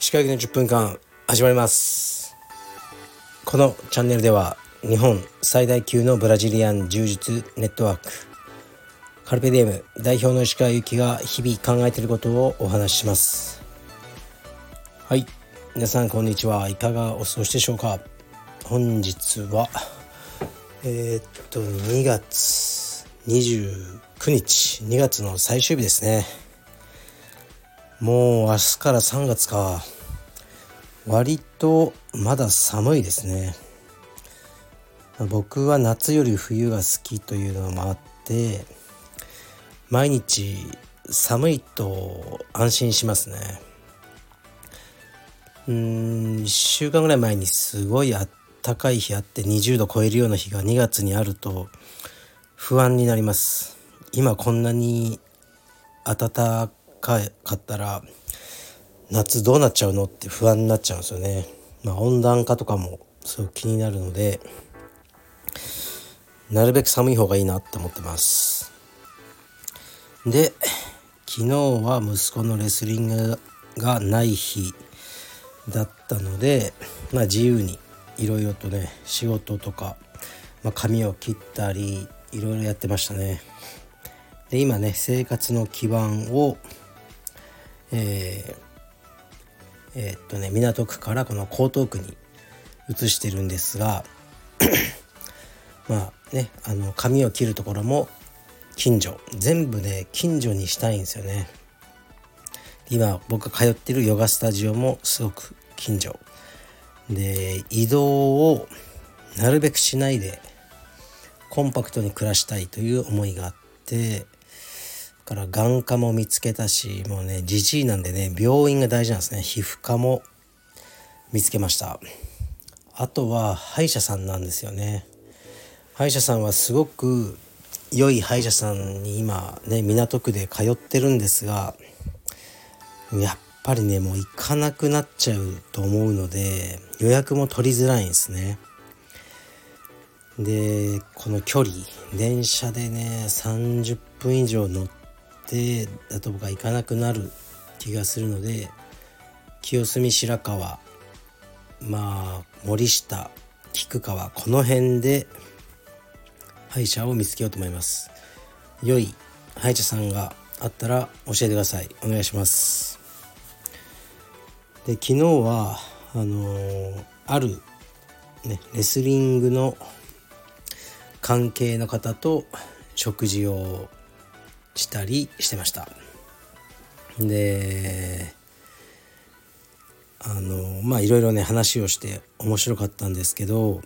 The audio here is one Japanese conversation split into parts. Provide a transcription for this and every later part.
石川の10分間始まります。このチャンネルでは日本最大級のブラジリアン柔術ネットワークカルペディエム代表の石川由紀が日々考えていることをお話しします。はい。皆さんこんにちはいかがお過ごしでしょうか。本日はえー、っと2月29日2月の最終日ですね。もう明日から3月か。割とまだ寒いですね。僕は夏より冬が好きというのもあって毎日寒いと安心しますね。うん1週間ぐらい前にすごいあったかい日あって20度超えるような日が2月にあると不安になります今こんなに暖かかったら夏どうなっちゃうのって不安になっちゃうんですよね。まあ、温暖化とかもすごく気になるのでなるべく寒い方がいいなって思ってます。で昨日は息子のレスリングがない日だったので、まあ、自由にいろいろとね仕事とか、まあ、髪を切ったりいろいろやってましたね。で今ね生活の基盤を、えーえー、っとね港区からこの江東区に移してるんですがまあねあの髪を切るところも近所。全部ね近所にしたいんですよね。今僕が通ってるヨガスタジオもすごく近所。で移動をなるべくしないでコンパクトに暮らしたいという思いがあってから眼科も見つけたしもうねじじいなんでね病院が大事なんですね。皮膚科も見つけました。あとは歯医者さんなんですよね。歯医者さんはすごく良い歯医者さんに今ね港区で通ってるんですがやっぱりねもう行かなくなっちゃうと思うので予約も取りづらいんですね。でこの距離電車でね30分以上乗ってだと僕は行かなくなる気がするので清澄白河まあ森下菊川この辺で歯医者を見つけようと思います。良い歯医者さんがあったら教えてください。お願いします。で昨日はあのー、あるねレスリングの関係の方と食事をしたりしてました。であのまあいろいろね話をして面白かったんですけど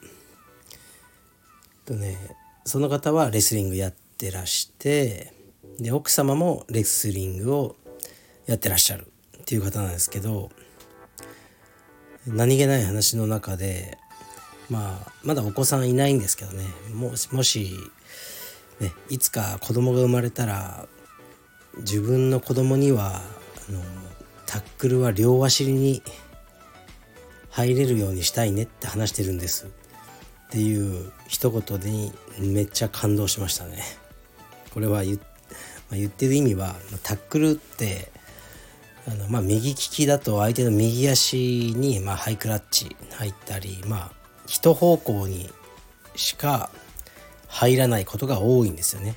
とねその方はレスリングやってらしてで奥様もレスリングをやってらっしゃるっていう方なんですけど何気ない話の中でまあまだお子さんいないんですけどねもしもしね、いつか子供が生まれたら自分の子供にはあのタックルは両足に入れるようにしたいねって話してるんですっていう一言にめっちゃ感動しましたね。これは言,、まあ、言ってる意味はタックルってあの、まあ、右利きだと相手の右足に、まあ、ハイクラッチ入ったりまあ一方向にしか入らないことが多いんですよね。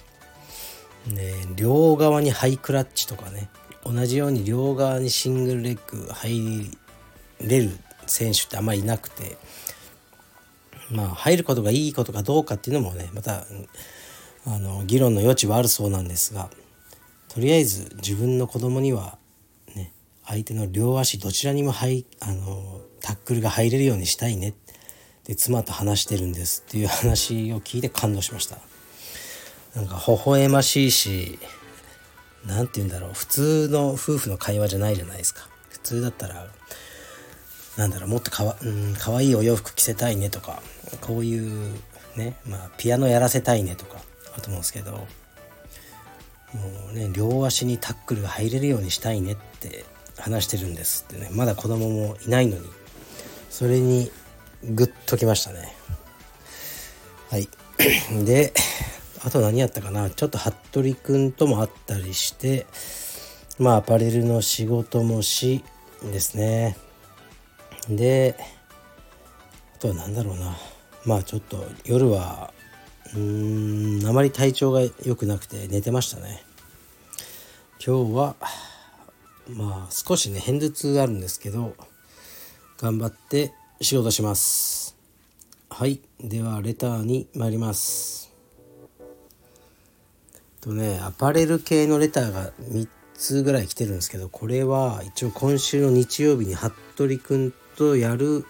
で両側にハイクラッチとかね同じように両側にシングルレッグ入れる選手ってあんまりいなくてまあ入ることがいいことかどうかっていうのもねまたあの議論の余地はあるそうなんですがとりあえず自分の子供にはね相手の両足どちらにも入あのタックルが入れるようにしたいねっで妻と話してるんですっていう話を聞いて感動しました。なんか微笑ましいし何て言うんだろう。普通の夫婦の会話じゃないじゃないですか。普通だったらなんだろうもっとかわ、うん、かわいいお洋服着せたいねとかこういうねまあピアノやらせたいねとかあると思うんですけどもうね両足にタックルが入れるようにしたいねって話してるんですってね。まだ子供もいないのに。それにグッときましたね。はい。であと何やったかな？ちょっと服部くんとも会ったりしてまあアパレルの仕事もしですね。であとは何だろうな。まあちょっと夜はうーんあまり体調が良くなくて寝てましたね。今日はまあ少しね偏頭痛あるんですけど頑張って仕事します。はい。ではレターに参ります。とねアパレル系のレターが3つぐらい来てるんですけどこれは一応今週の日曜日に服部くんとやる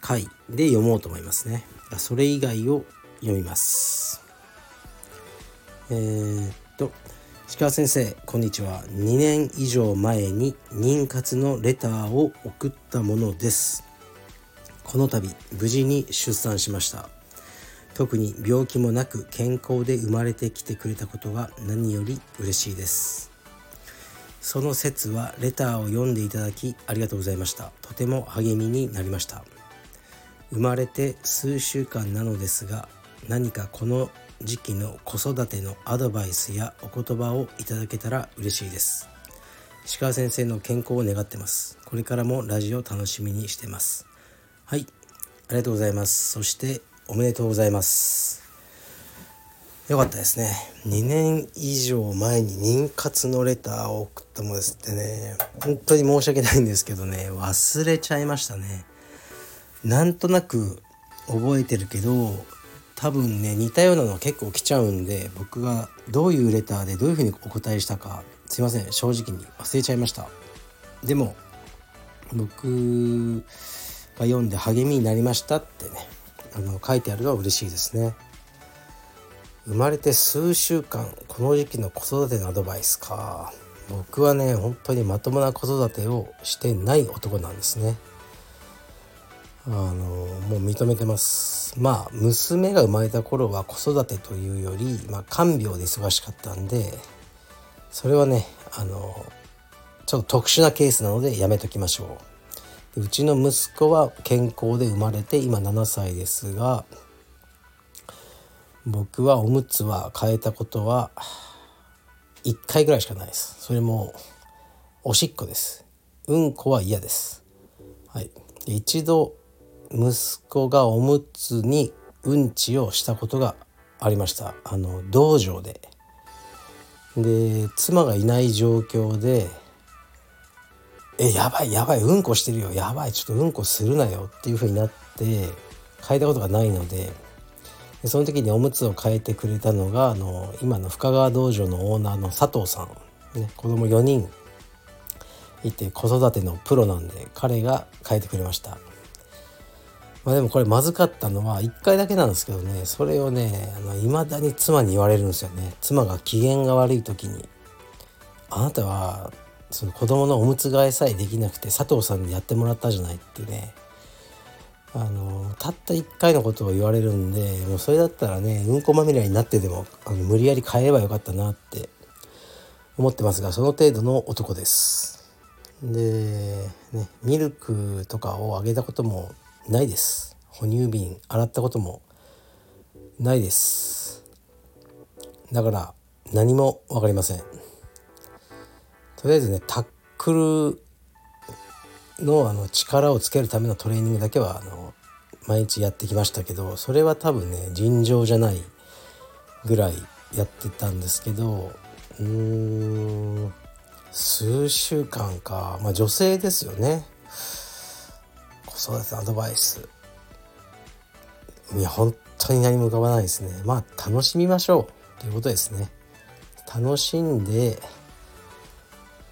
回で読もうと思いますね。それ以外を読みます。えー、っと石川先生こんにちは。2年以上前に妊活のレターを送ったものです。この度無事に出産しました。特に病気もなく健康で生まれてきてくれたことが何より嬉しいです。その説はレターを読んでいただきありがとうございました。とても励みになりました。生まれて数週間なのですが何かこの時期の子育てのアドバイスやお言葉をいただけたら嬉しいです。石川先生の健康を願ってます。これからもラジオ楽しみにしてます。はい。ありがとうございます。そしておめでとうございます。よかったですね。2年以上前に妊活のレターを送ったものですってね。本当に申し訳ないんですけどね。忘れちゃいましたね。なんとなく覚えてるけど多分ね似たようなの結構来ちゃうんで僕がどういうレターでどういうふうにお答えしたかすいません。正直に忘れちゃいました。でも僕が読んで励みになりましたってねあの書いてあるのは嬉しいですね。生まれて数週間この時期の子育てのアドバイスか。僕はね本当にまともな子育てをしてない男なんですね。あのもう認めてます。まあ娘が生まれた頃は子育てというより、まあ、看病で忙しかったんでそれはねあのちょっと特殊なケースなのでやめときましょう。うちの息子は健康で生まれて今7歳ですが僕はおむつは変えたことは1回ぐらいしかないです。それもおしっこです。うんこは嫌です。はい。一度息子がおむつにうんちをしたことがありました。あの道場で。で妻がいない状況で「えやばいやばいうんこしてるよ。やばいちょっとうんこするなよ」っていう風になって変えたことがないのででその時におむつを変えてくれたのがあの今の深川道場のオーナーの佐藤さん、ね、子供4人いて子育てのプロなんで彼が変えてくれました。まあでもこれまずかったのは1回だけなんですけどねそれをねいまだに妻に言われるんですよね。妻が機嫌が悪い時に「あなたはその子供のおむつ替えさえできなくて佐藤さんにやってもらったじゃない」ってね。あのたった1回のことを言われるんでもうそれだったらねうんこまみれになってでもあの無理やり変えればよかったなって思ってますがその程度の男です。で、ね、ミルクとかをあげたこともないです。哺乳瓶洗ったこともないです。だから何も分かりません。とりあえずねタックルのあの力をつけるためのトレーニングだけはあの毎日やってきましたけどそれは多分ね尋常じゃないぐらいやってたんですけどうーん数週間か。まあ女性ですよね。子育てアドバイス。いや本当に何も浮かばないですね。まあ楽しみましょう。ということですね。楽しんで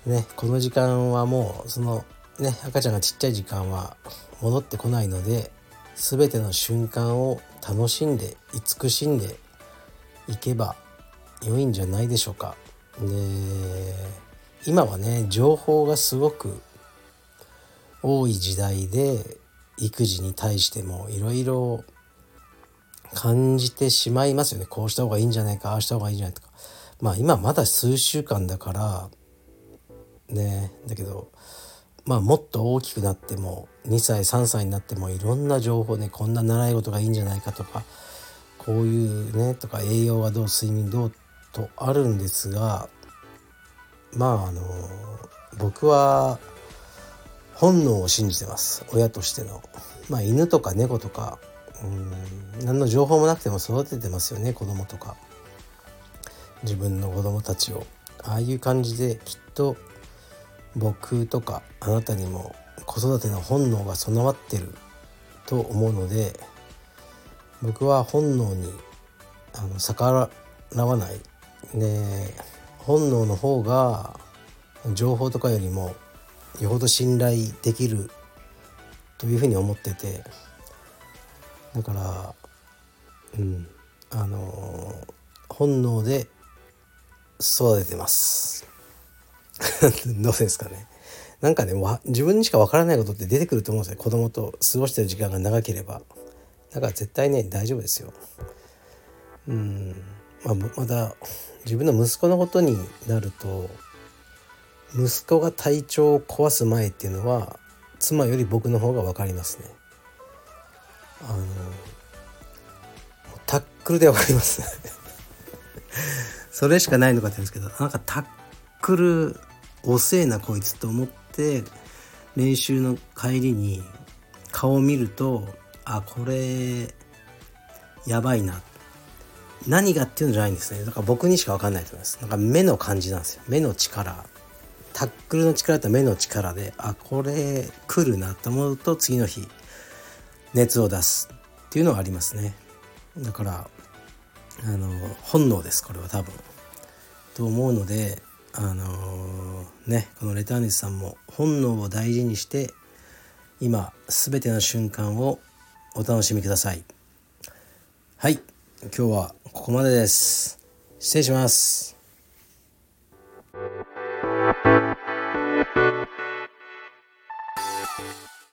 ねこの時間はもうそのね赤ちゃんがちっちゃい時間は戻ってこないので全ての瞬間を楽しんで慈しんでいけば良いんじゃないでしょうか。で今はね情報がすごく多い時代で育児に対してもいろいろ感じてしまいますよねこうした方がいいんじゃないかああした方がいいんじゃないとかまあ今まだ数週間だからね。だけどまあもっと大きくなっても2歳3歳になってもいろんな情報ねこんな習い事がいいんじゃないかとかこういうねとか栄養はどう睡眠どうとあるんですがまああの僕は本能を信じてます。親としての。まあ犬とか猫とかうん何の情報もなくても育ててますよね子供とか。自分の子供たちを。ああいう感じできっと僕とかあなたにも子育ての本能が備わってると思うので僕は本能にあの逆らわない。で本能の方が情報とかよりもよほど信頼できるというふうに思ってて。だからうんあの本能で育ててます。どうですかね。なんかね自分にしかわからないことって出てくると思うんですよ。子供と過ごしてる時間が長ければ。だから絶対ね大丈夫ですよ。うん。まあまた自分の息子のことになると息子が体調を壊す前っていうのは妻より僕の方が分かりますね。あのタックルで分かります。それしかないのかって言うんですけどなんかタックル遅えなこいつと思って練習の帰りに顔を見るとあこれやばいな。何がっていうのじゃないんですね。だから僕にしか分かんないと思います。なんか目の感じなんですよ。目の力。タックルの力と目の力であこれ来るな。と思うと次の日熱を出すっていうのはありますね。だからあの本能ですこれは多分。と思うのであのー、ねこのレターネスさんも本能を大事にして今全ての瞬間をお楽しみください。はい今日はここまでです。失礼します。